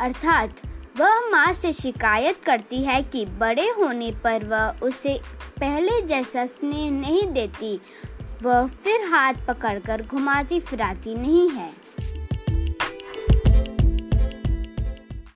अर्थात, वह माँ से शिकायत करती है कि बड़े होने पर वह उसे पहले जैसा स्नेह नहीं देती। वह फिर हाथ पकड़कर घुमाती फिराती नहीं है।